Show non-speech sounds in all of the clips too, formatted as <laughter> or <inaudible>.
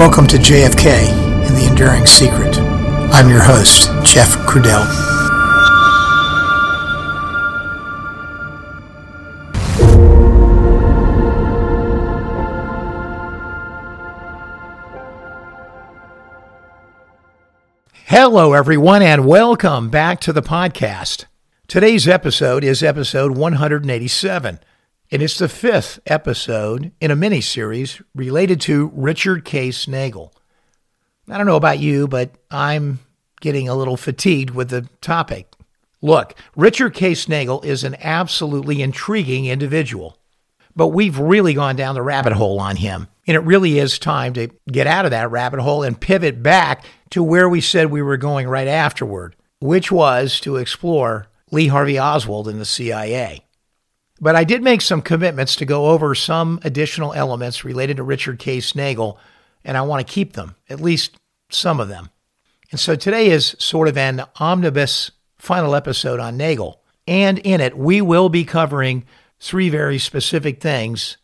Welcome to JFK and the Enduring Secret. I'm your host, Jeff Crudell. Hello, everyone, and welcome back to the podcast. Today's episode is episode 187, and it's the fifth episode in a mini series related to Richard Case Nagell. I don't know about you, but I'm getting a little fatigued with the topic. Look, Richard Case Nagell is an absolutely intriguing individual, but we've really gone down the rabbit hole on him. And it really is time to get out of that rabbit hole and pivot back to where we said we were going right afterward, which was to explore Lee Harvey Oswald and the CIA. But I did make some commitments to go over some additional elements related to Richard K. Nagell, and I want to keep them, at least some of them. And so today is sort of an omnibus final episode on Nagell. And in it, we will be covering three very specific things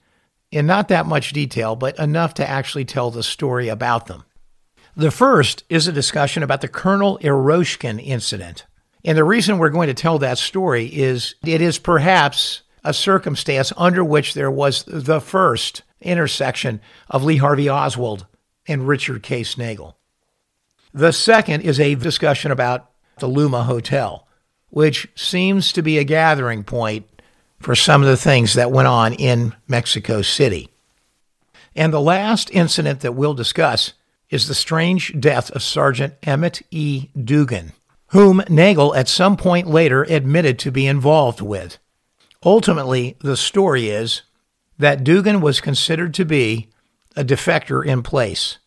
in not that much detail, but enough to actually tell the story about them. The first is a discussion about the Colonel Eroshkin incident. And the reason we're going to tell that story is it is perhaps a circumstance under which there was the first intersection of Lee Harvey Oswald and Richard K. Nagell. The second is a discussion about the Luma Hotel, which seems to be a gathering point for some of the things that went on in Mexico City. And the last incident that we'll discuss is the strange death of Sergeant Emmett E. Dugan, whom Nagell at some point later admitted to be involved with. Ultimately, the story is that Dugan was considered to be a defector in place,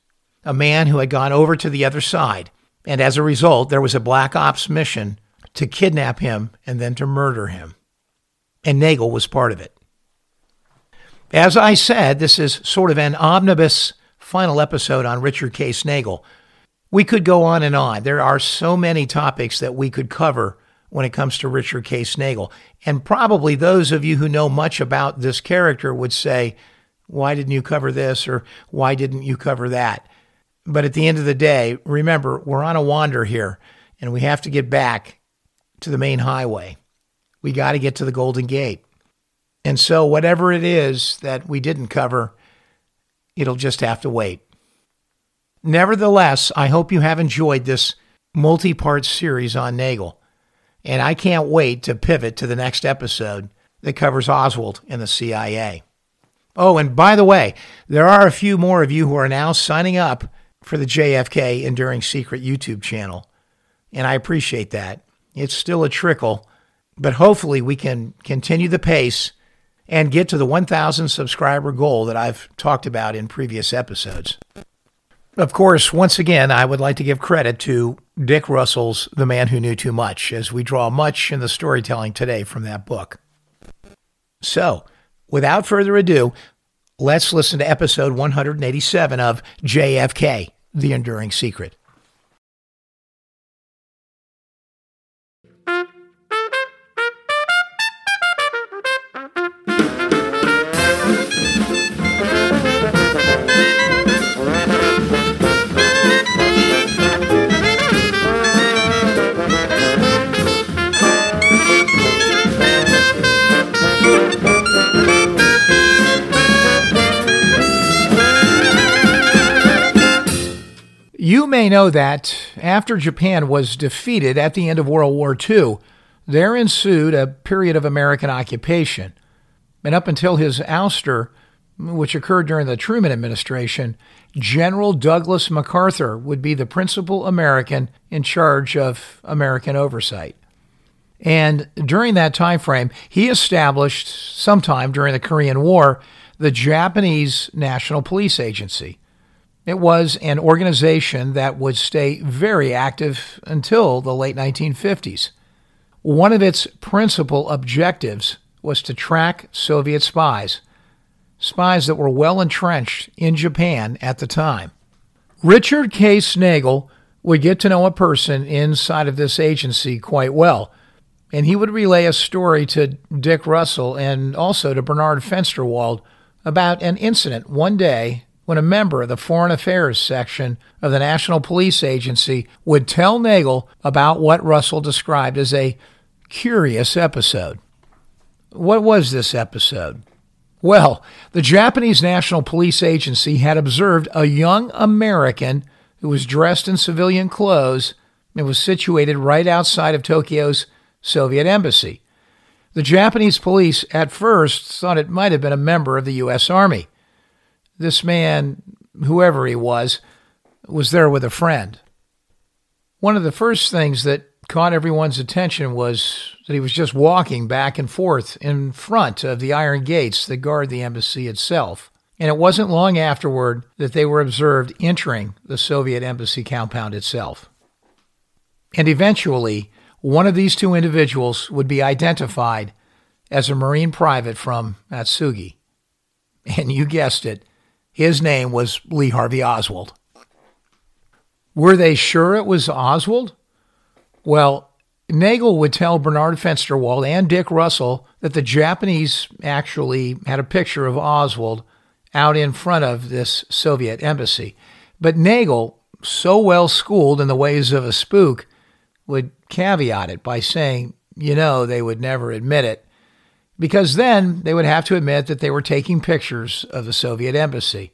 a man who had gone over to the other side, and as a result, there was a black ops mission to kidnap him and then to murder him. And Nagell was part of it. As I said, this is sort of an omnibus final episode on Richard Case Nagell. We could go on and on. There are so many topics that we could cover when it comes to Richard K. Nagell. And probably those of you who know much about this character would say, why didn't you cover this or why didn't you cover that? But at the end of the day, remember, we're on a wander here and we have to get back to the main highway. We got to get to the Golden Gate. And so, whatever it is that we didn't cover, it'll just have to wait. Nevertheless, I hope you have enjoyed this multi part series on Nagell. And I can't wait to pivot to the next episode that covers Oswald and the CIA. Oh, and by the way, there are a few more of you who are now signing up for the JFK Enduring Secret YouTube channel. And I appreciate that. It's still a trickle, but hopefully we can continue the pace and get to the 1,000 subscriber goal that I've talked about in previous episodes. Of course, once again, I would like to give credit to Dick Russell's The Man Who Knew Too Much, as we draw much in the storytelling today from that book. So, without further ado, let's listen to episode 187 of JFK The Enduring Secret. You may know that after Japan was defeated at the end of World War II, there ensued a period of American occupation. And up until his ouster, which occurred during the Truman administration, General Douglas MacArthur would be the principal American in charge of American oversight. And during that time frame, he established sometime during the Korean War the Japanese National Police Agency. It was an organization that would stay very active until the late 1950s. One of its principal objectives was to track Soviet spies, spies that were well entrenched in Japan at the time. Richard K. Nagell would get to know a person inside of this agency quite well, and he would relay a story to Dick Russell and also to Bernard Fensterwald about an incident one day when a member of the Foreign Affairs section of the National Police Agency would tell Nagell about what Russell described as a curious episode. What was this episode? Well, the Japanese National Police Agency had observed a young American who was dressed in civilian clothes and was situated right outside of Tokyo's Soviet embassy. The Japanese police at first thought it might have been a member of the U.S. Army this man, whoever he was, was there with a friend. One of the first things that caught everyone's attention was that he was just walking back and forth in front of the iron gates that guard the embassy itself. And it wasn't long afterward that they were observed entering the Soviet embassy compound itself. And eventually, one of these two individuals would be identified as a Marine private from Atsugi. And you guessed it, his name was Lee Harvey Oswald. Were they sure it was Oswald? Well, Nagell would tell Bernard Fensterwald and Dick Russell that the Japanese actually had a picture of Oswald out in front of this Soviet embassy. But Nagell, so well schooled in the ways of a spook, would caveat it by saying, you know, they would never admit it because then they would have to admit that they were taking pictures of the Soviet embassy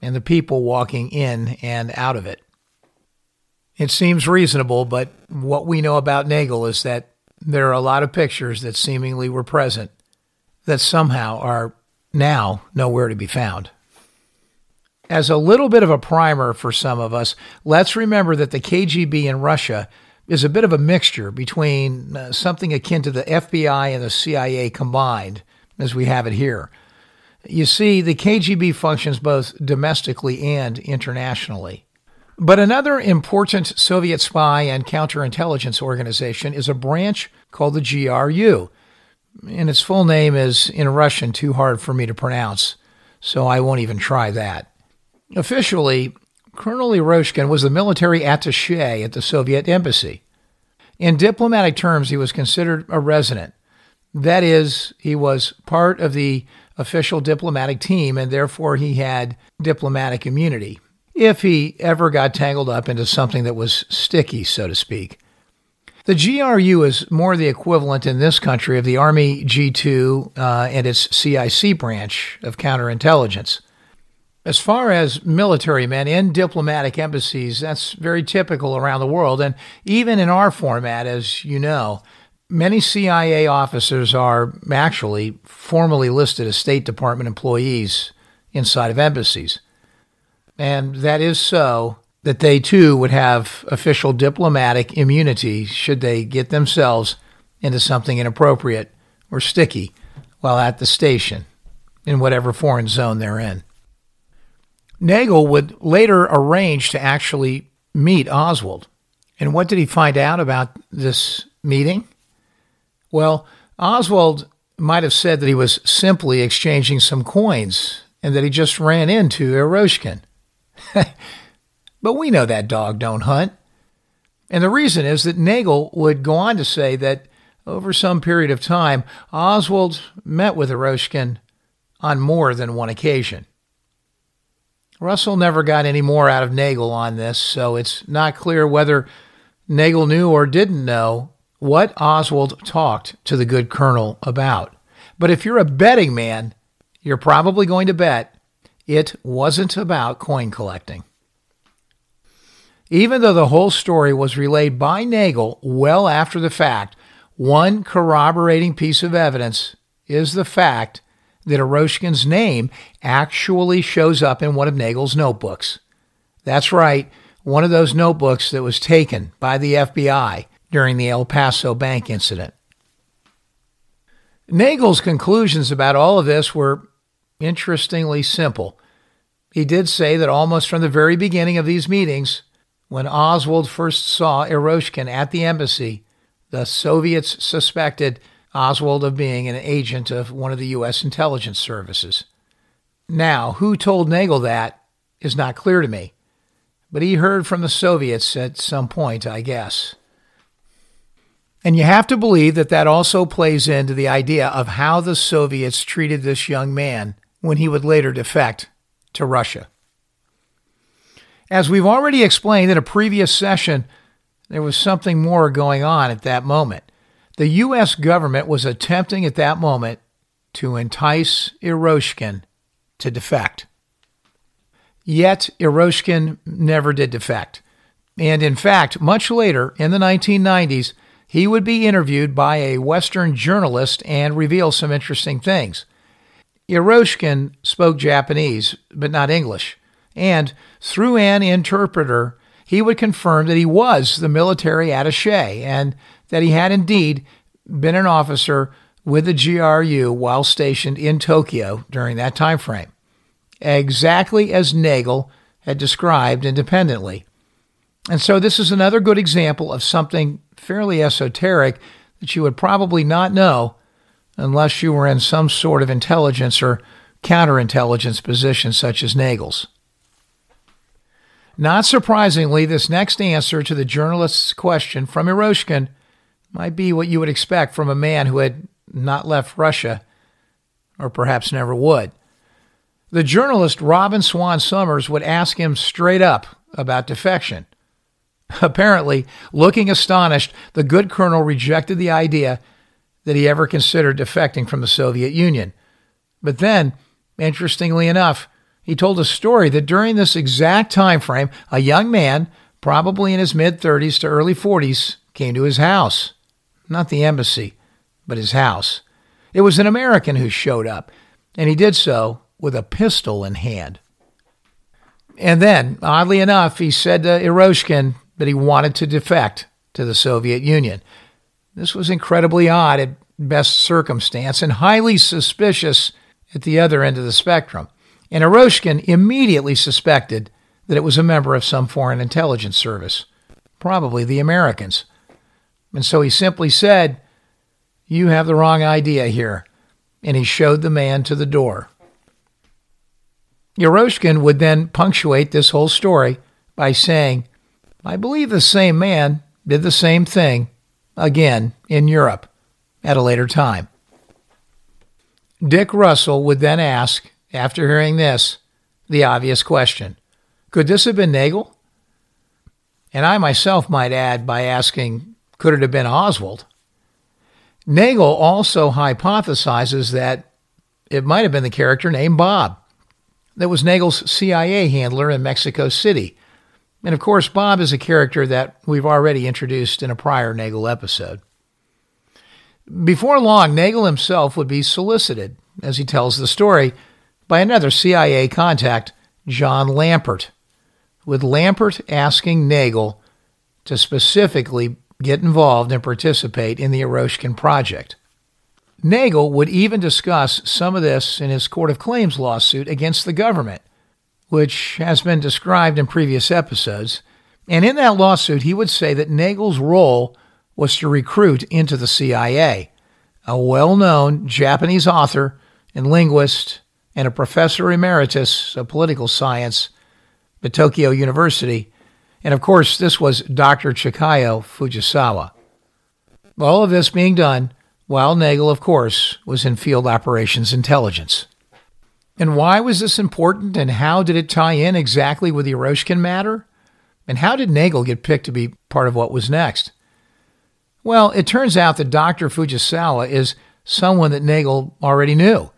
and the people walking in and out of it. It seems reasonable, but what we know about Nagell is that there are a lot of pictures that seemingly were present that somehow are now nowhere to be found. As a little bit of a primer for some of us, let's remember that the KGB in Russia is a bit of a mixture between uh, something akin to the FBI and the CIA combined, as we have it here. You see, the KGB functions both domestically and internationally. But another important Soviet spy and counterintelligence organization is a branch called the GRU. And its full name is, in Russian, too hard for me to pronounce, so I won't even try that. Officially, Colonel Eroshkin was the military attache at the Soviet embassy. In diplomatic terms, he was considered a resident. That is, he was part of the official diplomatic team, and therefore he had diplomatic immunity if he ever got tangled up into something that was sticky, so to speak. The GRU is more the equivalent in this country of the Army G2 uh, and its CIC branch of counterintelligence. As far as military men in diplomatic embassies, that's very typical around the world. And even in our format, as you know, many CIA officers are actually formally listed as State Department employees inside of embassies. And that is so that they too would have official diplomatic immunity should they get themselves into something inappropriate or sticky while at the station in whatever foreign zone they're in. Nagell would later arrange to actually meet Oswald. And what did he find out about this meeting? Well, Oswald might have said that he was simply exchanging some coins and that he just ran into Eroshkin. <laughs> but we know that dog don't hunt. And the reason is that Nagell would go on to say that over some period of time, Oswald met with Eroshkin on more than one occasion. Russell never got any more out of Nagell on this, so it's not clear whether Nagell knew or didn't know what Oswald talked to the good colonel about. But if you're a betting man, you're probably going to bet it wasn't about coin collecting. Even though the whole story was relayed by Nagell well after the fact, one corroborating piece of evidence is the fact that Eroshkin's name actually shows up in one of Nagell's notebooks. That's right, one of those notebooks that was taken by the FBI during the El Paso bank incident. Nagell's conclusions about all of this were interestingly simple. He did say that almost from the very beginning of these meetings, when Oswald first saw Eroshkin at the embassy, the Soviets suspected Oswald of being an agent of one of the U.S. intelligence services. Now, who told Nagell that is not clear to me, but he heard from the Soviets at some point, I guess. And you have to believe that that also plays into the idea of how the Soviets treated this young man when he would later defect to Russia. As we've already explained in a previous session, there was something more going on at that moment. The U.S. government was attempting at that moment to entice Eroshkin to defect. Yet Eroshkin never did defect. And in fact, much later in the 1990s, he would be interviewed by a Western journalist and reveal some interesting things. Eroshkin spoke Japanese, but not English, and through an interpreter, he would confirm that he was the military attache and that he had indeed been an officer with the GRU while stationed in Tokyo during that time frame, exactly as Nagell had described independently. And so this is another good example of something fairly esoteric that you would probably not know unless you were in some sort of intelligence or counterintelligence position such as Nagell's. Not surprisingly, this next answer to the journalist's question from Eroshkin might be what you would expect from a man who had not left Russia, or perhaps never would. The journalist Robbyn Swan Summers would ask him straight up about defection. <laughs> Apparently, looking astonished, the good colonel rejected the idea that he ever considered defecting from the Soviet Union. But then, interestingly enough, he told a story that during this exact time frame, a young man, probably in his mid 30s to early 40s, came to his house. Not the embassy, but his house. It was an American who showed up, and he did so with a pistol in hand. And then, oddly enough, he said to Eroshkin that he wanted to defect to the Soviet Union. This was incredibly odd at best circumstance and highly suspicious at the other end of the spectrum. And Eroshkin immediately suspected that it was a member of some foreign intelligence service, probably the Americans. And so he simply said, You have the wrong idea here. And he showed the man to the door. Eroshkin would then punctuate this whole story by saying, I believe the same man did the same thing again in Europe at a later time. Dick Russell would then ask, after hearing this, the obvious question Could this have been Nagell? And I myself might add by asking, Could it have been Oswald? Nagell also hypothesizes that it might have been the character named Bob that was Nagell's CIA handler in Mexico City and of course, Bob is a character that we've already introduced in a prior Nagell episode. Before long, Nagell himself would be solicited, as he tells the story, by another CIA contact, John Lampert, with Lampert asking Nagell to specifically get involved and participate in the Eroshkin project. Nagell would even discuss some of this in his Court of Claims lawsuit against the government which has been described in previous episodes. And in that lawsuit, he would say that Nagell's role was to recruit into the CIA a well known Japanese author and linguist and a professor emeritus of political science at Tokyo University. And of course, this was Dr. Chikao Fujisawa. All of this being done while Nagell, of course, was in field operations intelligence. And why was this important and how did it tie in exactly with the Eroshkin matter? And how did Nagell get picked to be part of what was next? Well, it turns out that Dr. Fujisawa is someone that Nagell already knew.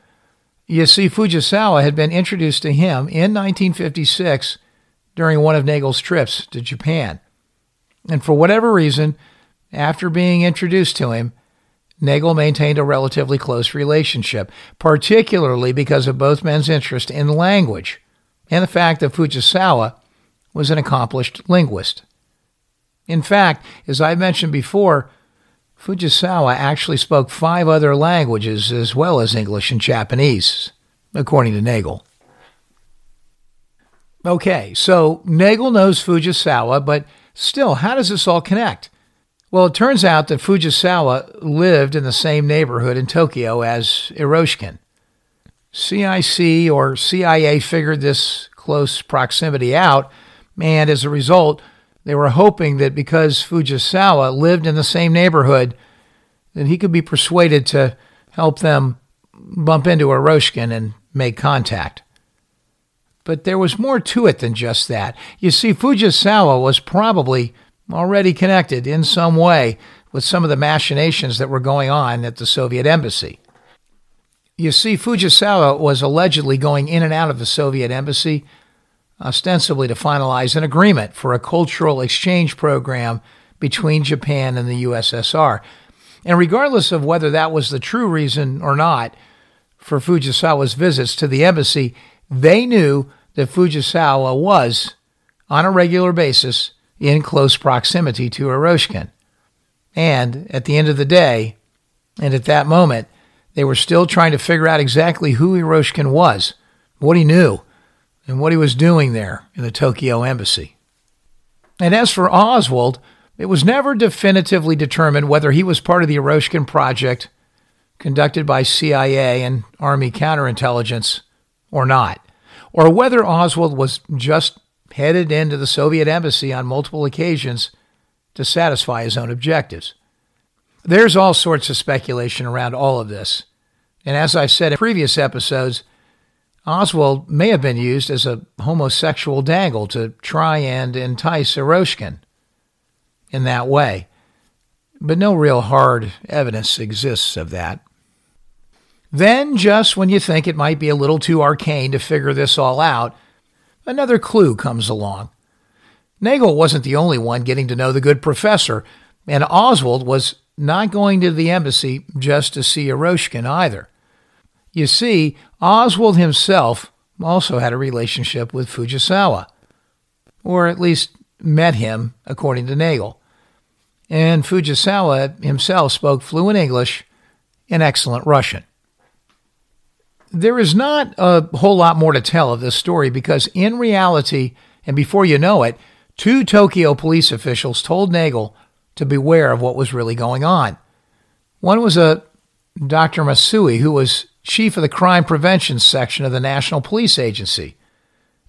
You see, Fujisawa had been introduced to him in 1956 during one of Nagell's trips to Japan. And for whatever reason, after being introduced to him, Nagell maintained a relatively close relationship, particularly because of both men's interest in language and the fact that Fujisawa was an accomplished linguist. In fact, as I mentioned before, Fujisawa actually spoke five other languages as well as English and Japanese, according to Nagell. Okay, so Nagell knows Fujisawa, but still, how does this all connect? Well, it turns out that Fujisawa lived in the same neighborhood in Tokyo as Eroshkin. CIC or CIA figured this close proximity out, and as a result, they were hoping that because Fujisawa lived in the same neighborhood, that he could be persuaded to help them bump into Eroshkin and make contact. But there was more to it than just that. You see, Fujisawa was probably already connected in some way with some of the machinations that were going on at the Soviet embassy. You see, Fujisawa was allegedly going in and out of the Soviet embassy, ostensibly to finalize an agreement for a cultural exchange program between Japan and the USSR. And regardless of whether that was the true reason or not for Fujisawa's visits to the embassy, they knew that Fujisawa was, on a regular basis, in close proximity to Eroshkin. And at the end of the day, and at that moment, they were still trying to figure out exactly who Eroshkin was, what he knew, and what he was doing there in the Tokyo embassy. And as for Oswald, it was never definitively determined whether he was part of the Eroshkin project conducted by CIA and Army counterintelligence or not, or whether Oswald was just headed into the Soviet embassy on multiple occasions to satisfy his own objectives. There's all sorts of speculation around all of this. And as I've said in previous episodes, Oswald may have been used as a homosexual dangle to try and entice Eroshkin in that way. But no real hard evidence exists of that. Then, just when you think it might be a little too arcane to figure this all out, another clue comes along. Nagell wasn't the only one getting to know the good professor, and Oswald was not going to the embassy just to see Eroshkin either. You see, Oswald himself also had a relationship with Fujisawa, or at least met him, according to Nagell. And Fujisawa himself spoke fluent English and excellent Russian. There is not a whole lot more to tell of this story because, in reality, and before you know it, two Tokyo police officials told Nagell to beware of what was really going on. One was a Dr. Masui, who was chief of the crime prevention section of the National Police Agency,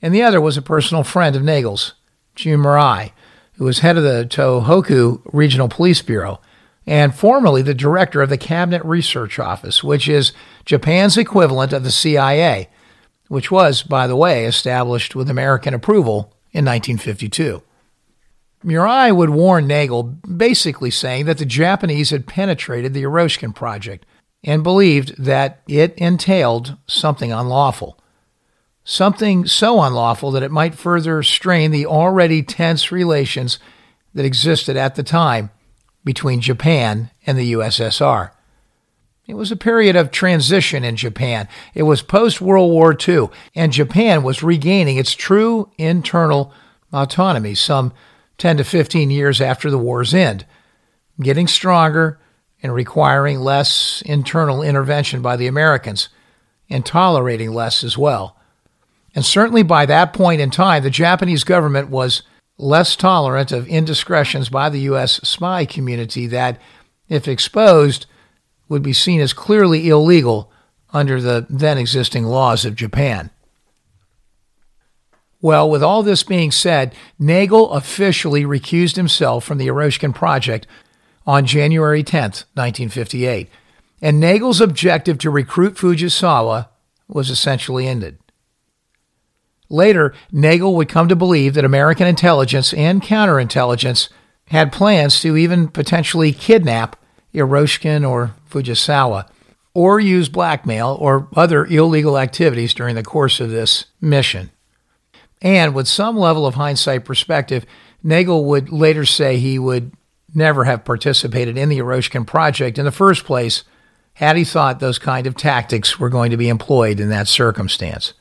and the other was a personal friend of Nagell's, Jun Murai, who was head of the Tohoku Regional Police Bureau and formerly the director of the Cabinet Research Office, which is Japan's equivalent of the CIA, which was, by the way, established with American approval in 1952. Murai would warn Nagell, basically saying that the Japanese had penetrated the Eroshkin project and believed that it entailed something unlawful. Something so unlawful that it might further strain the already tense relations that existed at the time between Japan and the USSR. It was a period of transition in Japan. It was post World War II, and Japan was regaining its true internal autonomy some 10 to 15 years after the war's end, getting stronger and requiring less internal intervention by the Americans and tolerating less as well. And certainly by that point in time, the Japanese government was less tolerant of indiscretions by the U.S. spy community that, if exposed, would be seen as clearly illegal under the then existing laws of Japan. Well, with all this being said, Nagell officially recused himself from the Eroshkin Project on January 10, 1958, and Nagell's objective to recruit Fujisawa was essentially ended. Later, Nagell would come to believe that American intelligence and counterintelligence had plans to even potentially kidnap Eroshkin or Fujisawa, or use blackmail or other illegal activities during the course of this mission. And with some level of hindsight perspective, Nagell would later say he would never have participated in the Eroshkin project in the first place had he thought those kind of tactics were going to be employed in that circumstance.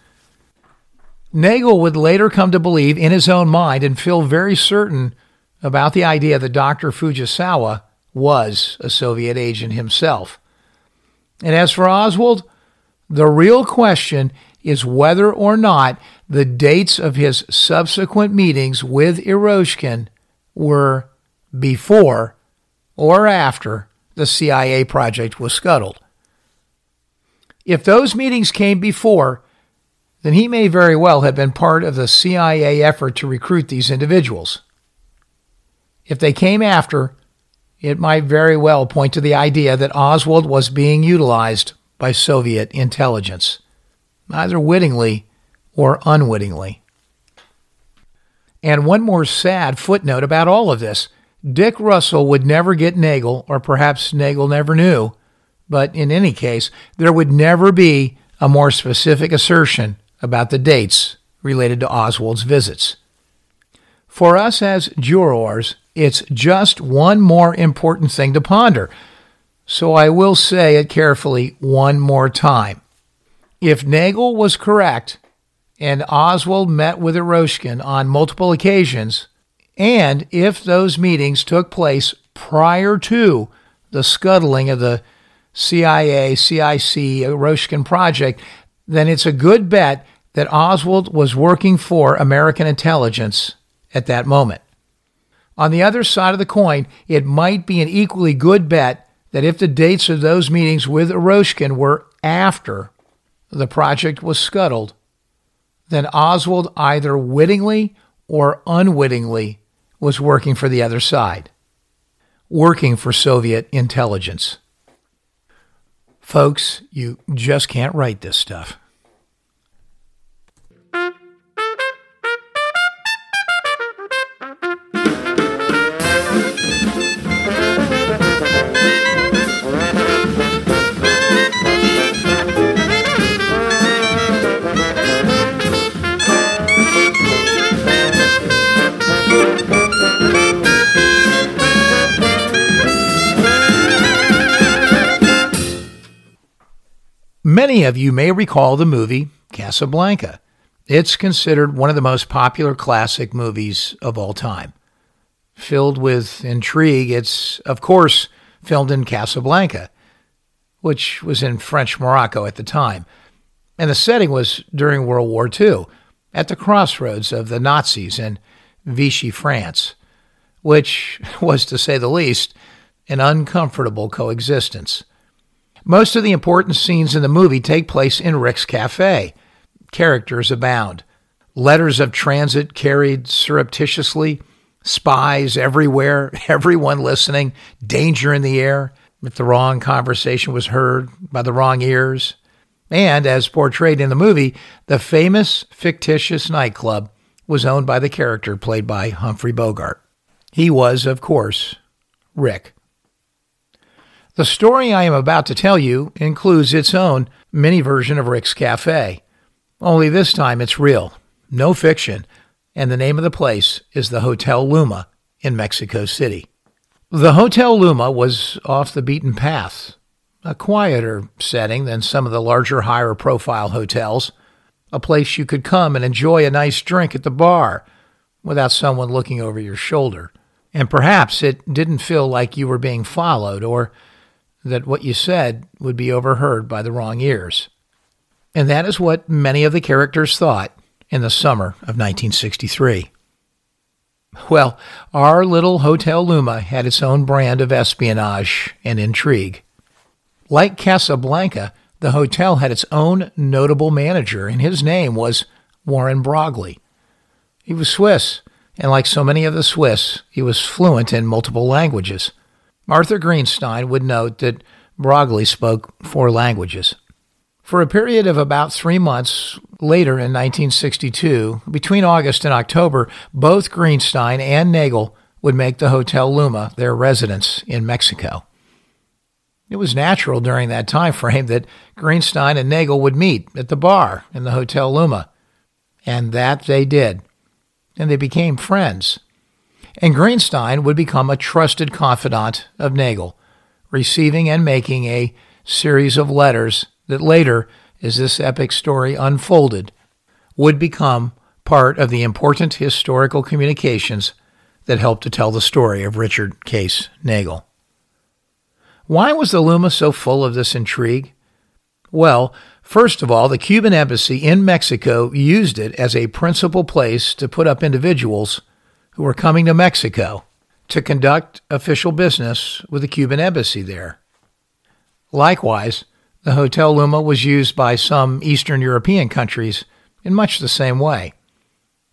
Nagell would later come to believe in his own mind and feel very certain about the idea that Dr. Fujisawa was a Soviet agent himself. And as for Oswald, the real question is whether or not the dates of his subsequent meetings with Eroshkin were before or after the CIA project was scuttled. If those meetings came before, then he may very well have been part of the CIA effort to recruit these individuals. If they came after, it might very well point to the idea that Oswald was being utilized by Soviet intelligence, either wittingly or unwittingly. And one more sad footnote about all of this Dick Russell would never get Nagell, or perhaps Nagell never knew, but in any case, there would never be a more specific assertion about the dates related to Oswald's visits. For us as jurors, it's just one more important thing to ponder. So I will say it carefully one more time. If Nagell was correct and Oswald met with Eroshkin on multiple occasions, and if those meetings took place prior to the scuttling of the CIA, CIC, Eroshkin project, then it's a good bet that Oswald was working for American intelligence at that moment. On the other side of the coin, it might be an equally good bet that if the dates of those meetings with Eroshkin were after the project was scuttled, then Oswald either wittingly or unwittingly was working for the other side, working for Soviet intelligence. Folks, you just can't write this stuff. Many of you may recall the movie Casablanca. It's considered one of the most popular classic movies of all time. Filled with intrigue, it's, of course, filmed in Casablanca, which was in French Morocco at the time. And the setting was during World War II, at the crossroads of the Nazis and Vichy France, which <laughs> was, to say the least, an uncomfortable coexistence. Most of the important scenes in the movie take place in Rick's cafe. Characters abound. Letters of transit carried surreptitiously, spies everywhere, <laughs> everyone listening, danger in the air if the wrong conversation was heard by the wrong ears. And, as portrayed in the movie, the famous fictitious nightclub was owned by the character played by Humphrey Bogart. He was, of course, Rick. The story I am about to tell you includes its own mini version of Rick's Cafe. Only this time it's real, no fiction, and the name of the place is the Hotel Luma in Mexico City. The Hotel Luma was off the beaten path, a quieter setting than some of the larger, higher profile hotels, a place you could come and enjoy a nice drink at the bar without someone looking over your shoulder. And perhaps it didn't feel like you were being followed or that what you said would be overheard by the wrong ears. And that is what many of the characters thought in the summer of 1963. Well, our little Hotel Luma had its own brand of espionage and intrigue. Like Casablanca, the hotel had its own notable manager, and his name was Warren Broglie. He was Swiss, and like so many of the Swiss, he was fluent in multiple languages. Arthur Greenstein would note that Broglie spoke four languages. For a period of about three months later in 1962, between August and October, both Greenstein and Nagell would make the Hotel Luma their residence in Mexico. It was natural during that time frame that Greenstein and Nagell would meet at the bar in the Hotel Luma. And that they did. And they became friends and Greenstein would become a trusted confidant of Nagell, receiving and making a series of letters that later, as this epic story unfolded, would become part of the important historical communications that helped to tell the story of Richard Case Nagell. Why was the Luma so full of this intrigue? Well, first of all, the Cuban embassy in Mexico used it as a principal place to put up individuals who were coming to Mexico to conduct official business with the Cuban embassy there. Likewise, the Hotel Luma was used by some Eastern European countries in much the same way,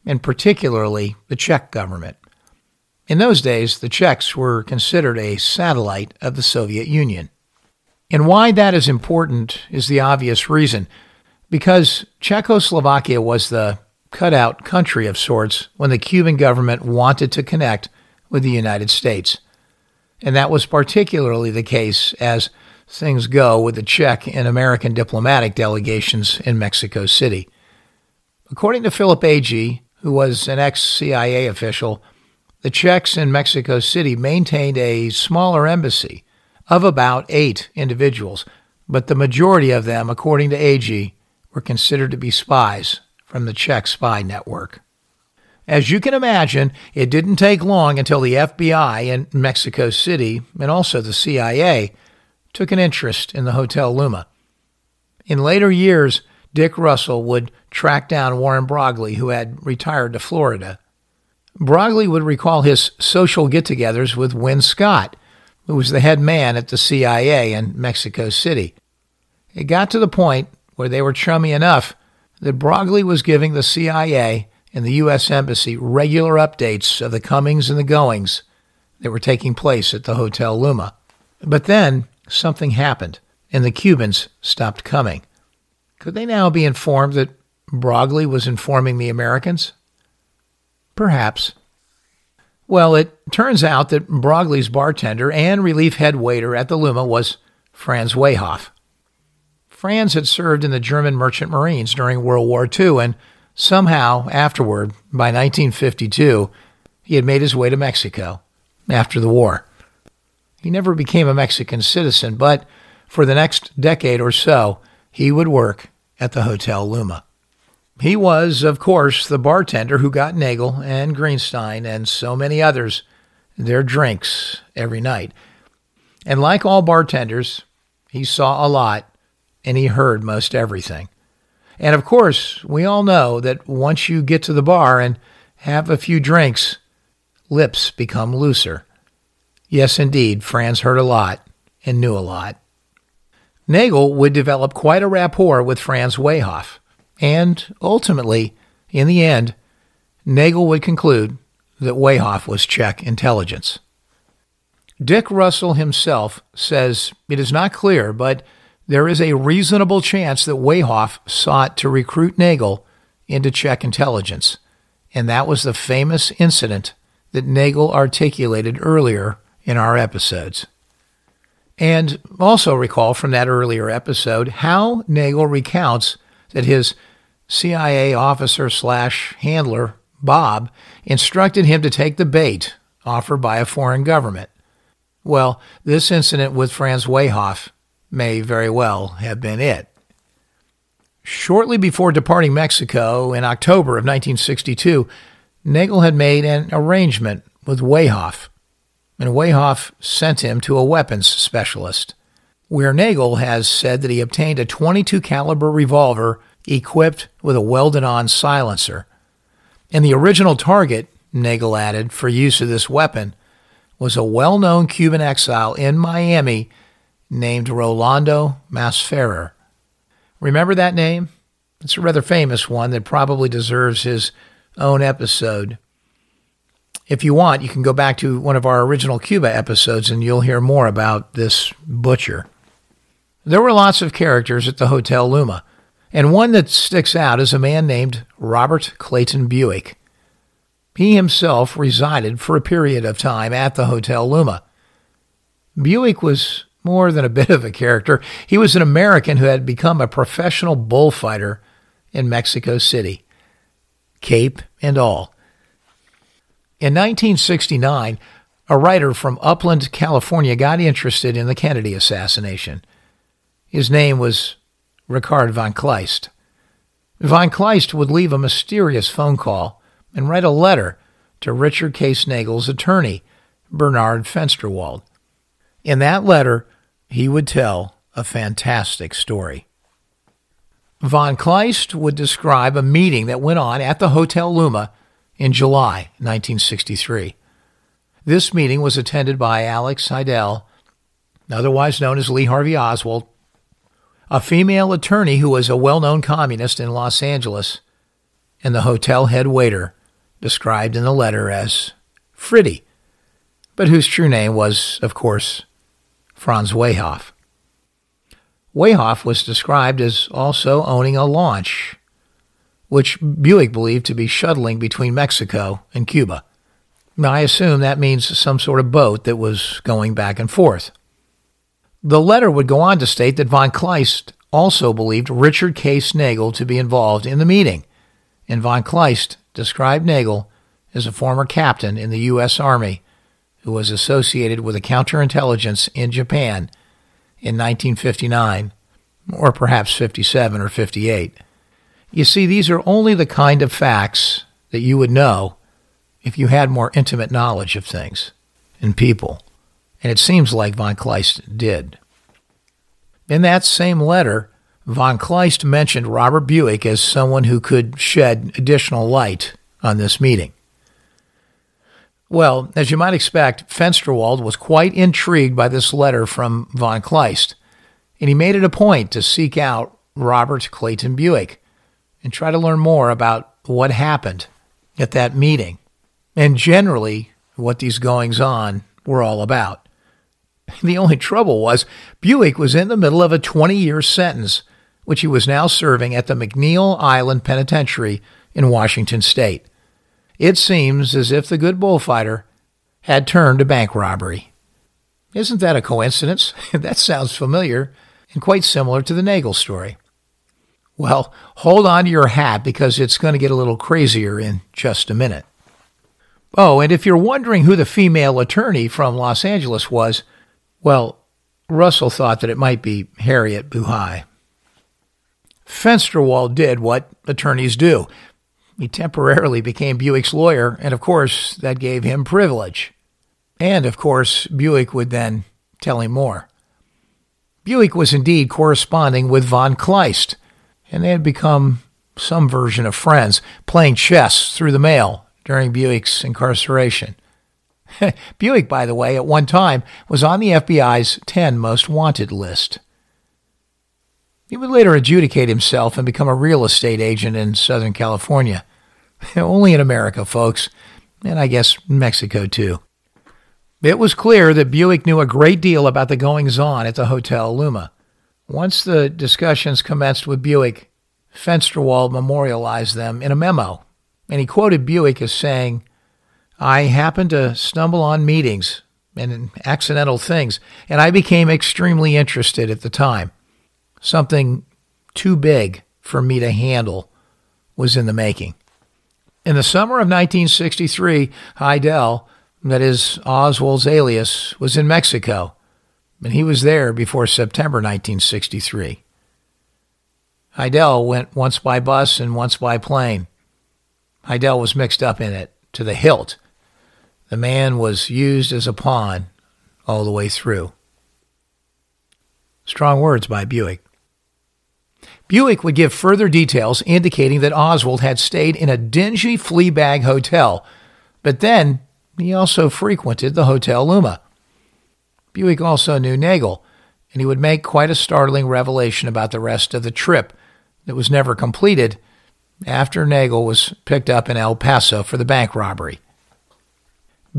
and particularly the Czech government. In those days, the Czechs were considered a satellite of the Soviet Union. And why that is important is the obvious reason. because Czechoslovakia was the cutout country of sorts when the Cuban government wanted to connect with the United States. And that was particularly the case as things go with the Czech and American diplomatic delegations in Mexico City. According to Philip Agee, who was an ex CIA official, the Czechs in Mexico City maintained a smaller embassy of about eight individuals, but the majority of them, according to Agee, were considered to be spies from the Czech spy network. As you can imagine, it didn't take long until the FBI in Mexico City and also the CIA took an interest in the Hotel Luma. In later years, Dick Russell would track down Warren Broglie, who had retired to Florida. Broglie would recall his social get togethers with Win Scott, who was the head man at the CIA in Mexico City. It got to the point where they were chummy enough that Broglie was giving the CIA and the U.S. Embassy regular updates of the comings and the goings that were taking place at the Hotel Luma. But then something happened, and the Cubans stopped coming. Could they now be informed that Broglie was informing the Americans? Perhaps. Well, it turns out that Broglie's bartender and relief head waiter at the Luma was Franz Wayhoff. Franz had served in the German Merchant Marines during World War II, and somehow afterward, by 1952, he had made his way to Mexico after the war. He never became a Mexican citizen, but for the next decade or so, he would work at the Hotel Luma. He was, of course, the bartender who got Nagell and Greenstein and so many others their drinks every night. And like all bartenders, he saw a lot and he heard most everything. And of course, we all know that once you get to the bar and have a few drinks, lips become looser. Yes, indeed, Franz heard a lot and knew a lot. Nagell would develop quite a rapport with Franz Wayhoff, and ultimately, in the end, Nagell would conclude that Wayhoff was Czech intelligence. Dick Russell himself says it is not clear, but there is a reasonable chance that Wayhoff sought to recruit Nagell into Czech intelligence, and that was the famous incident that Nagell articulated earlier in our episodes. And also recall from that earlier episode how Nagell recounts that his CIA officer slash handler, Bob, instructed him to take the bait offered by a foreign government. Well, this incident with Franz Wayhoff may very well have been it. Shortly before departing Mexico in October of 1962, Nagell had made an arrangement with Wayhoff, and Wayhoff sent him to a weapons specialist, where Nagell has said that he obtained a 22 caliber revolver equipped with a welded-on silencer. And the original target, Nagell added, for use of this weapon was a well-known Cuban exile in Miami named Rolando Masferrer. Remember that name? It's a rather famous one that probably deserves his own episode. If you want, you can go back to one of our original Cuba episodes and you'll hear more about this butcher. There were lots of characters at the Hotel Luma, and one that sticks out is a man named Robert Clayton Buick. He himself resided for a period of time at the Hotel Luma. Buick was more than a bit of a character. He was an American who had become a professional bullfighter in Mexico City, cape and all. In 1969, a writer from Upland, California got interested in the Kennedy assassination. His name was Ricard von Kleist. Von Kleist would leave a mysterious phone call and write a letter to Richard Case Nagell's attorney, Bernard Fensterwald. In that letter, he would tell a fantastic story. Von Kleist would describe a meeting that went on at the Hotel Luma in July 1963. This meeting was attended by Alex Seidel, otherwise known as Lee Harvey Oswald, a female attorney who was a well known communist in Los Angeles, and the hotel head waiter, described in the letter as Fritty, but whose true name was, of course, Franz Wayhoff. Wayhoff was described as also owning a launch, which Buick believed to be shuttling between Mexico and Cuba. I assume that means some sort of boat that was going back and forth. The letter would go on to state that von Kleist also believed Richard K. Nagell to be involved in the meeting, and von Kleist described Nagell as a former captain in the U.S. Army who was associated with a counterintelligence in Japan in 1959, or perhaps 57 or 58. You see, these are only the kind of facts that you would know if you had more intimate knowledge of things and people. And it seems like von Kleist did. In that same letter, von Kleist mentioned Robert Buick as someone who could shed additional light on this meeting. Well, as you might expect, Fensterwald was quite intrigued by this letter from von Kleist, and he made it a point to seek out Robert Clayton Buick and try to learn more about what happened at that meeting and generally what these goings on were all about. <laughs> The only trouble was Buick was in the middle of a 20 year sentence, which he was now serving at the McNeil Island Penitentiary in Washington State. It seems as if the good bullfighter had turned to bank robbery. Isn't that a coincidence? <laughs> that sounds familiar and quite similar to the Nagell story. Well, hold on to your hat because it's going to get a little crazier in just a minute. Oh, and if you're wondering who the female attorney from Los Angeles was, well, Russell thought that it might be Harriet Buhai. Fensterwald did what attorneys do. He temporarily became Buick's lawyer, and of course, that gave him privilege. And of course, Buick would then tell him more. Buick was indeed corresponding with von Kleist, and they had become some version of friends, playing chess through the mail during Buick's incarceration. <laughs> Buick, by the way, at one time was on the FBI's 10 most wanted list. He would later adjudicate himself and become a real estate agent in Southern California. <laughs> Only in America, folks, and I guess Mexico too. It was clear that Buick knew a great deal about the goings on at the Hotel Luma. Once the discussions commenced with Buick, Fensterwald memorialized them in a memo, and he quoted Buick as saying, I happened to stumble on meetings and accidental things, and I became extremely interested at the time. Something too big for me to handle was in the making. In the summer of 1963, Hidell, that is Oswald's alias, was in Mexico, and he was there before September 1963. Hidell went once by bus and once by plane. Hidell was mixed up in it to the hilt. The man was used as a pawn all the way through. Strong words by Buick. Buick would give further details indicating that Oswald had stayed in a dingy flea bag hotel, but then he also frequented the Hotel Luma. Buick also knew Nagell, and he would make quite a startling revelation about the rest of the trip that was never completed after Nagell was picked up in El Paso for the bank robbery.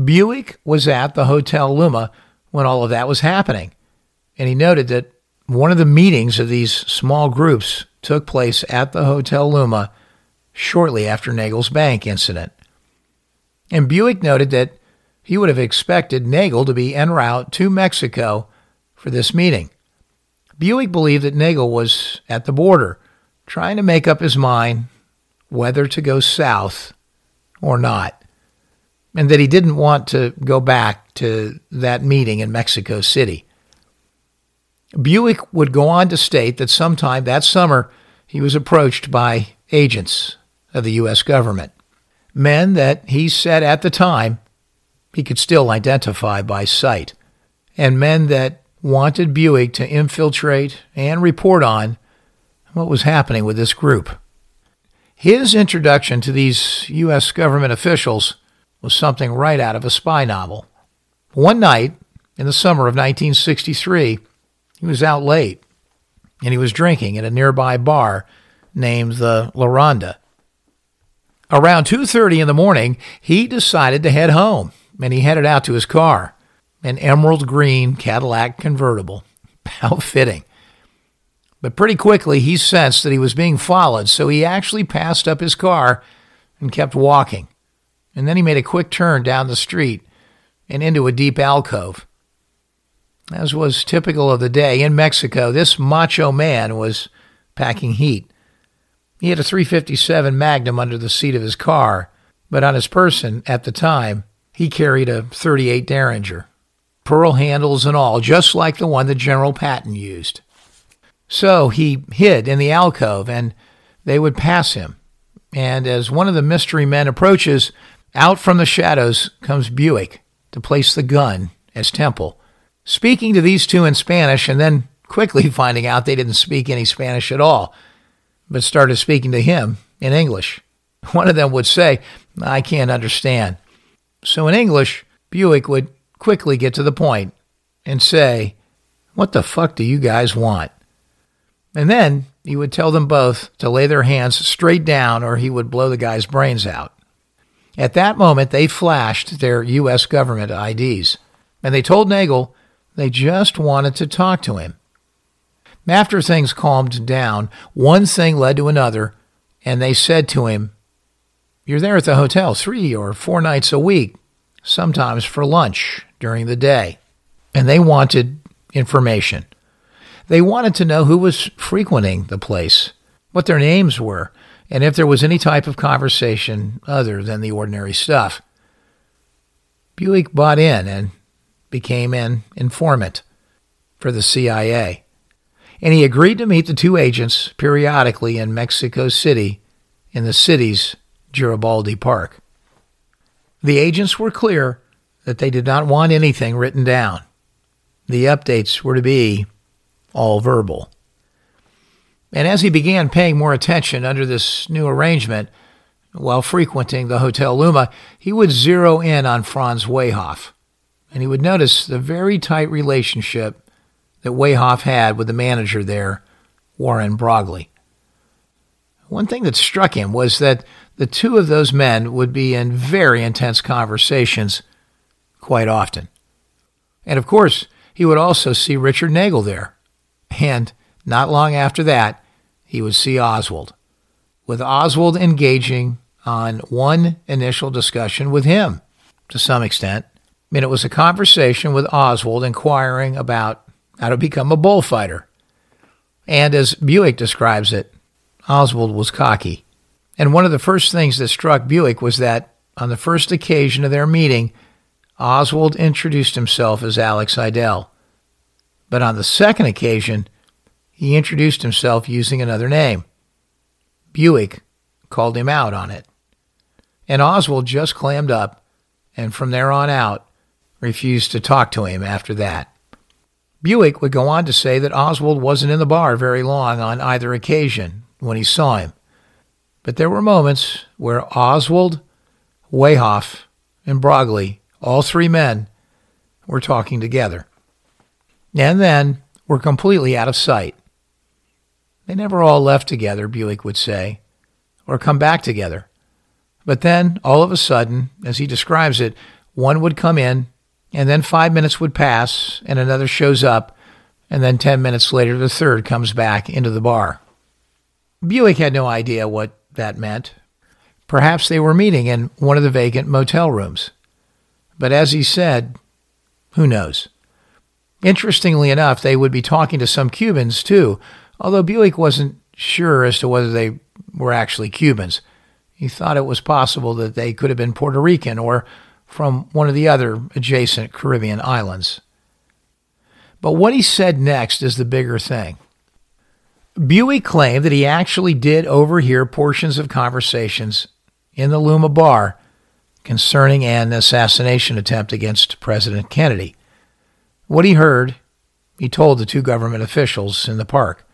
Buick was at the Hotel Luma when all of that was happening, and he noted that one of the meetings of these small groups took place at the Hotel Luma shortly after Nagell's bank incident. And Buick noted that he would have expected Nagell to be en route to Mexico for this meeting. Buick believed that Nagell was at the border, trying to make up his mind whether to go south or not, and that he didn't want to go back to that meeting in Mexico City. Buick would go on to state that sometime that summer he was approached by agents of the U.S. government, men that he said at the time he could still identify by sight, and men that wanted Buick to infiltrate and report on what was happening with this group. His introduction to these U.S. government officials was something right out of a spy novel. One night in the summer of 1963, he was out late, and he was drinking at a nearby bar named the La Ronda. Around 2:30 in the morning, he decided to head home, and he headed out to his car, an emerald green Cadillac convertible. <laughs> How fitting. But pretty quickly, he sensed that he was being followed, so he actually passed up his car and kept walking. And then he made a quick turn down the street and into a deep alcove. As was typical of the day in Mexico, this macho man was packing heat. He had a 357 Magnum under the seat of his car, but on his person at the time, he carried a 38 Derringer, pearl handles and all, just like the one that General Patton used. So he hid in the alcove, and they would pass him. And as one of the mystery men approaches, out from the shadows comes Buick to place the gun as Temple. Speaking to these two in Spanish, and then quickly <laughs> finding out they didn't speak any Spanish at all, but started speaking to him in English. <laughs> One of them would say, I can't understand. So in English, Buick would quickly get to the point and say, What the fuck do you guys want? And then he would tell them both to lay their hands straight down or he would blow the guy's brains out. At that moment, they flashed their U.S. government IDs and they told Nagell they just wanted to talk to him. After things calmed down, one thing led to another, and they said to him, You're there at the hotel three or four nights a week, sometimes for lunch during the day. And they wanted information. They wanted to know who was frequenting the place, what their names were, and if there was any type of conversation other than the ordinary stuff. Buick bought in and became an informant for the CIA. And he agreed to meet the two agents periodically in Mexico City in the city's Garibaldi Park. The agents were clear that they did not want anything written down. The updates were to be all verbal. And as he began paying more attention under this new arrangement, while frequenting the Hotel Luma, he would zero in on Franz Waehauf, and he would notice the very tight relationship that Waehauf had with the manager there, Warren Broglie. One thing that struck him was that the two of those men would be in very intense conversations quite often. And of course, he would also see Richard Nagell there, and not long after that, he would see Oswald, with Oswald engaging on one initial discussion with him to some extent. Mean, it was a conversation with Oswald inquiring about how to become a bullfighter. And as Buick describes it, Oswald was cocky. And one of the first things that struck Buick was that on the first occasion of their meeting, Oswald introduced himself as Alex Hidell. But on the second occasion, he introduced himself using another name. Buick called him out on it. And Oswald just clammed up, and from there on out, refused to talk to him after that. Buick would go on to say that Oswald wasn't in the bar very long on either occasion when he saw him. But there were moments where Oswald, Waehauf, and Broglie, all three men, were talking together and then were completely out of sight. They never all left together, Buick would say, or come back together. But then, all of a sudden, as he describes it, one would come in, and then five minutes would pass, and another shows up, and then 10 minutes later, the third comes back into the bar. Buick had no idea what that meant. Perhaps they were meeting in one of the vacant motel rooms. But as he said, who knows? Interestingly enough, they would be talking to some Cubans too, although Buick wasn't sure as to whether they were actually Cubans. He thought it was possible that they could have been Puerto Rican or from one of the other adjacent Caribbean islands. But what he said next is the bigger thing. Buick claimed that he actually did overhear portions of conversations in the Luma bar concerning an assassination attempt against President Kennedy. What he heard, he told the two government officials in the park.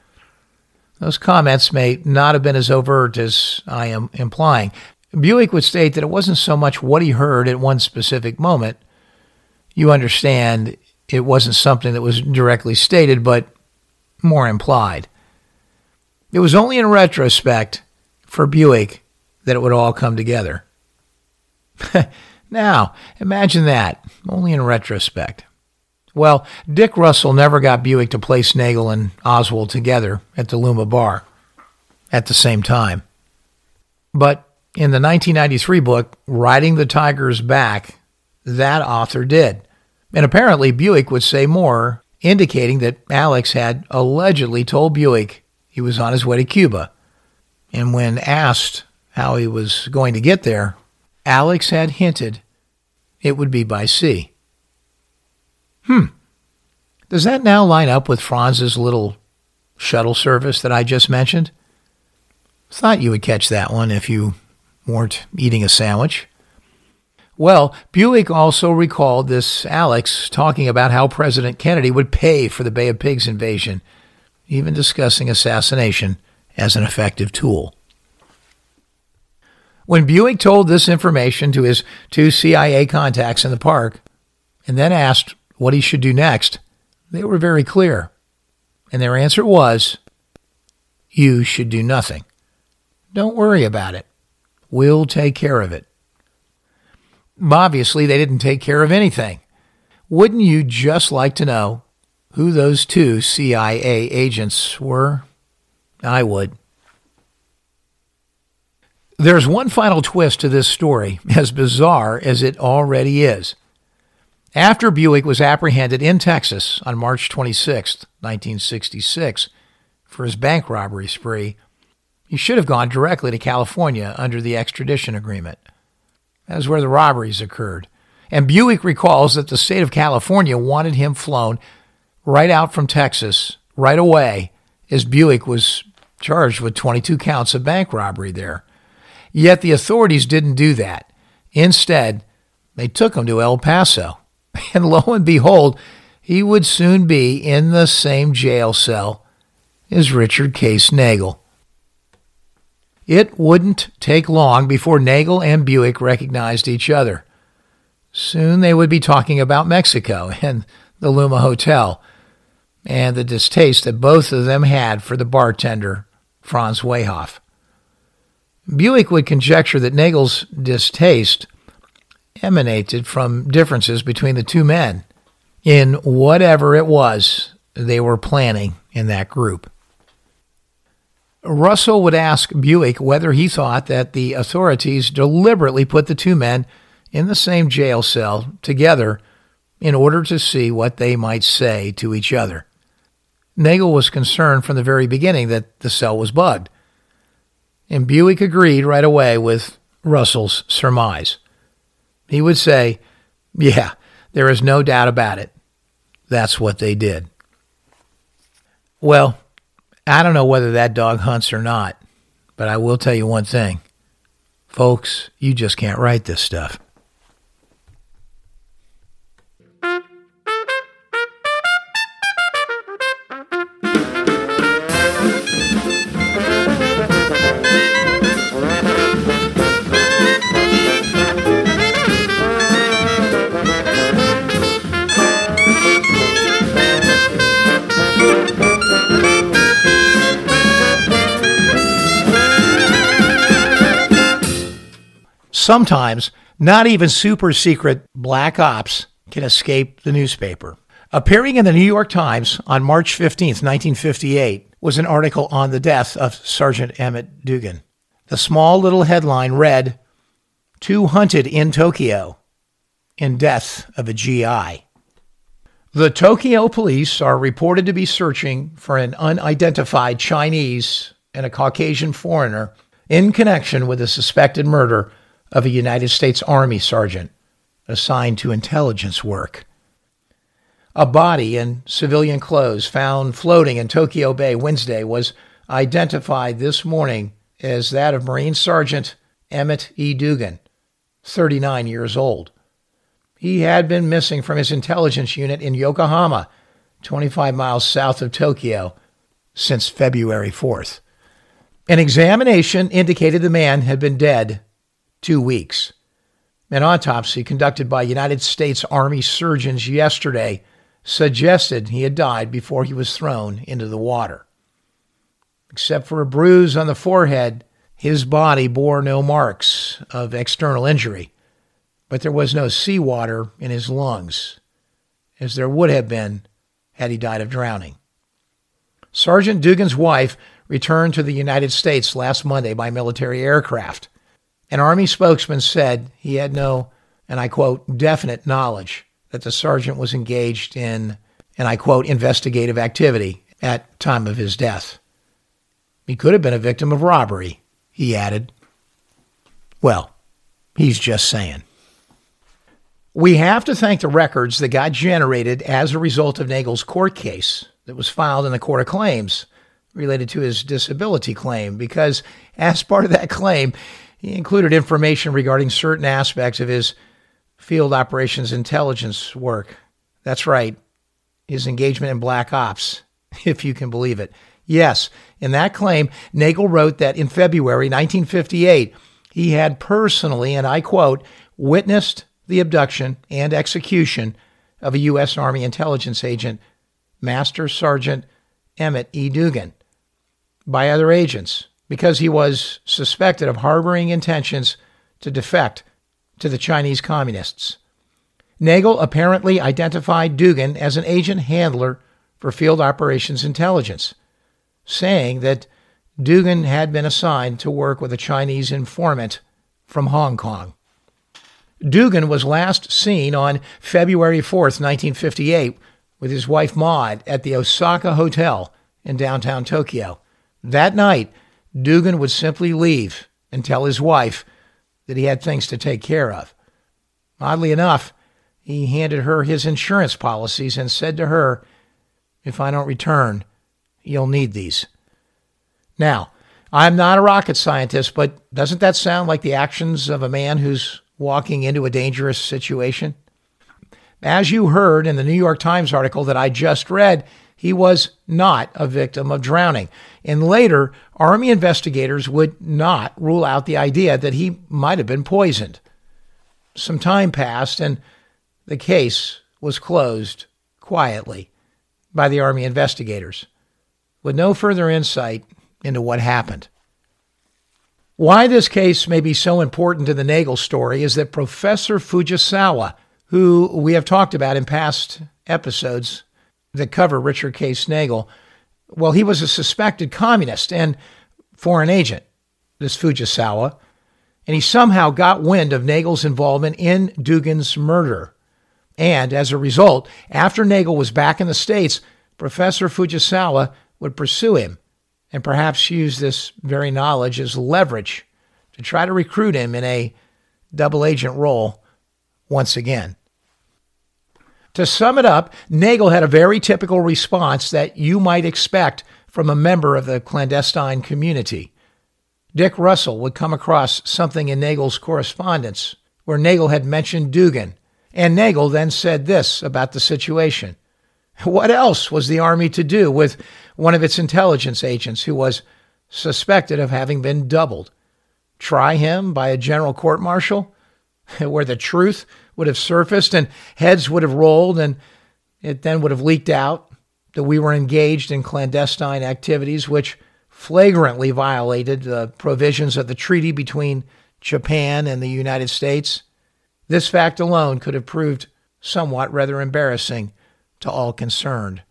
Those comments may not have been as overt as I am implying. Buick would state that it wasn't so much what he heard at one specific moment. You understand, it wasn't something that was directly stated, but more implied. It was only in retrospect for Buick that it would all come together. <laughs> now, imagine that, only in retrospect. Well, Dick Russell never got Buick to place Nagell and Oswald together at the Luma bar at the same time. But in the 1993 book, Riding the Tiger's Back, that author did. And apparently, Buick would say more, indicating that Alex had allegedly told Buick he was on his way to Cuba. And when asked how he was going to get there, Alex had hinted it would be by sea. Hmm. Does that now line up with Franz's little shuttle service that I just mentioned? Thought you would catch that one if you weren't eating a sandwich. Well, Buick also recalled this Alex talking about how President Kennedy would pay for the Bay of Pigs invasion, even discussing assassination as an effective tool. When Buick told this information to his two CIA contacts in the park and then asked what he should do next, they were very clear. And their answer was, You should do nothing. Don't worry about it. We'll take care of it. Obviously, they didn't take care of anything. Wouldn't you just like to know who those two CIA agents were? I would. There's one final twist to this story, <laughs> as bizarre as it already is. After Buick was apprehended in Texas on March 26, 1966, for his bank robbery spree, he should have gone directly to California under the extradition agreement. That is where the robberies occurred. And Buick recalls that the state of California wanted him flown right out from Texas right away, as Buick was charged with 22 counts of bank robbery there. Yet the authorities didn't do that. Instead, they took him to El Paso. <laughs> And lo and behold, he would soon be in the same jail cell as Richard Case Nagell. It wouldn't take long before Nagell and Buick recognized each other. Soon they would be talking about Mexico <laughs> and the Luma Hotel and the distaste that both of them had for the bartender, Franz Waehauf. Buick would conjecture that Nagell's distaste emanated from differences between the two men in whatever it was they were planning in that group. Russell would ask Buick whether he thought that the authorities deliberately put the two men in the same jail cell together in order to see what they might say to each other. Nagell was concerned from the very beginning that the cell was bugged, and Buick agreed right away with Russell's surmise. He would say, Yeah, there is no doubt about it. That's what they did. Well, I don't know whether that dog hunts or not, but I will tell you one thing. Folks, you just can't write this stuff. Sometimes, not even super secret black ops can escape the newspaper. Appearing in the New York Times on March 15, 1958, was an article on the death of Sergeant Emmett Dugan. The small little headline read, Two hunted in Tokyo in death of a GI. The Tokyo police are reported to be searching for an unidentified Chinese and a Caucasian foreigner in connection with a suspected murder of a United States Army sergeant assigned to intelligence work. A body in civilian clothes found floating in Tokyo Bay Wednesday was identified this morning as that of Marine Sergeant Emmett E. Dugan, 39 years old. He had been missing from his intelligence unit in Yokohama, 25 miles south of Tokyo, since February 4th. An examination indicated the man had been dead two weeks. An autopsy conducted by United States Army surgeons yesterday suggested he had died before he was thrown into the water. Except for a bruise on the forehead, his body bore no marks of external injury, but there was no seawater in his lungs, as there would have been had he died of drowning. Sergeant Dugan's wife returned to the United States last Monday by military aircraft. An Army spokesman said he had no, and I quote, definite knowledge that the sergeant was engaged in, and I quote, investigative activity at time of his death. He could have been a victim of robbery, he added. Well, he's just saying. We have to thank the records that got generated as a result of Nagell's court case that was filed in the Court of Claims related to his disability claim, because as part of that claim, he included information regarding certain aspects of his field operations intelligence work. That's right, his engagement in black ops, <laughs> if you can believe it. Yes, in that claim, Nagell wrote that in February 1958, he had personally, and I quote, witnessed the abduction and execution of a U.S. Army intelligence agent, Master Sergeant Emmett E. Dugan, by other agents because he was suspected of harboring intentions to defect to the Chinese communists. Nagell apparently identified Dugan as an agent handler for field operations intelligence, saying that Dugan had been assigned to work with a Chinese informant from Hong Kong. Dugan was last seen on February 4th, 1958, with his wife Maud at the Osaka Hotel in downtown Tokyo. That night, Dugan would simply leave and tell his wife that he had things to take care of. Oddly enough, he handed her his insurance policies and said to her, If I don't return, you'll need these. Now, I'm not a rocket scientist, but doesn't that sound like the actions of a man who's walking into a dangerous situation? As you heard in the New York Times article that I just read, he was not a victim of drowning. And later, Army investigators would not rule out the idea that he might have been poisoned. Some time passed, and the case was closed quietly by the Army investigators, with no further insight into what happened. Why this case may be so important to the Nagell story is that Professor Fujisawa, who we have talked about in past episodes that cover Richard K. Nagell, well, he was a suspected communist and foreign agent, this Fujisawa, and he somehow got wind of Nagell's involvement in Dugan's murder. And as a result, after Nagell was back in the States, Professor Fujisawa would pursue him and perhaps use this very knowledge as leverage to try to recruit him in a double agent role once again. To sum it up, Nagell had a very typical response that you might expect from a member of the clandestine community. Dick Russell would come across something in Nagell's correspondence where Nagell had mentioned Dugan, and Nagell then said this about the situation. What else was the Army to do with one of its intelligence agents who was suspected of having been doubled? Try him by a general court martial, <laughs> where the truth would have surfaced and heads would have rolled, and it then would have leaked out that we were engaged in clandestine activities which flagrantly violated the provisions of the treaty between Japan and the United States. This fact alone could have proved somewhat rather embarrassing to all concerned.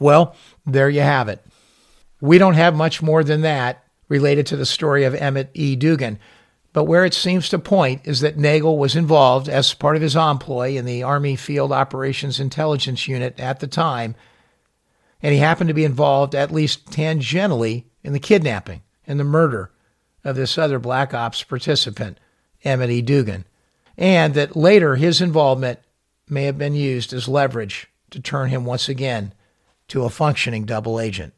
Well, there you have it. We don't have much more than that related to the story of Emmett E. Dugan, but where it seems to point is that Nagell was involved as part of his employ in the Army Field Operations Intelligence Unit at the time, and he happened to be involved at least tangentially in the kidnapping and the murder of this other Black Ops participant, Emmett E. Dugan, and that later his involvement may have been used as leverage to turn him once again to a functioning double agent.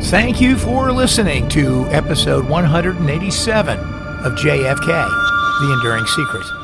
Thank you for listening to episode 187 of JFK The Enduring Secret.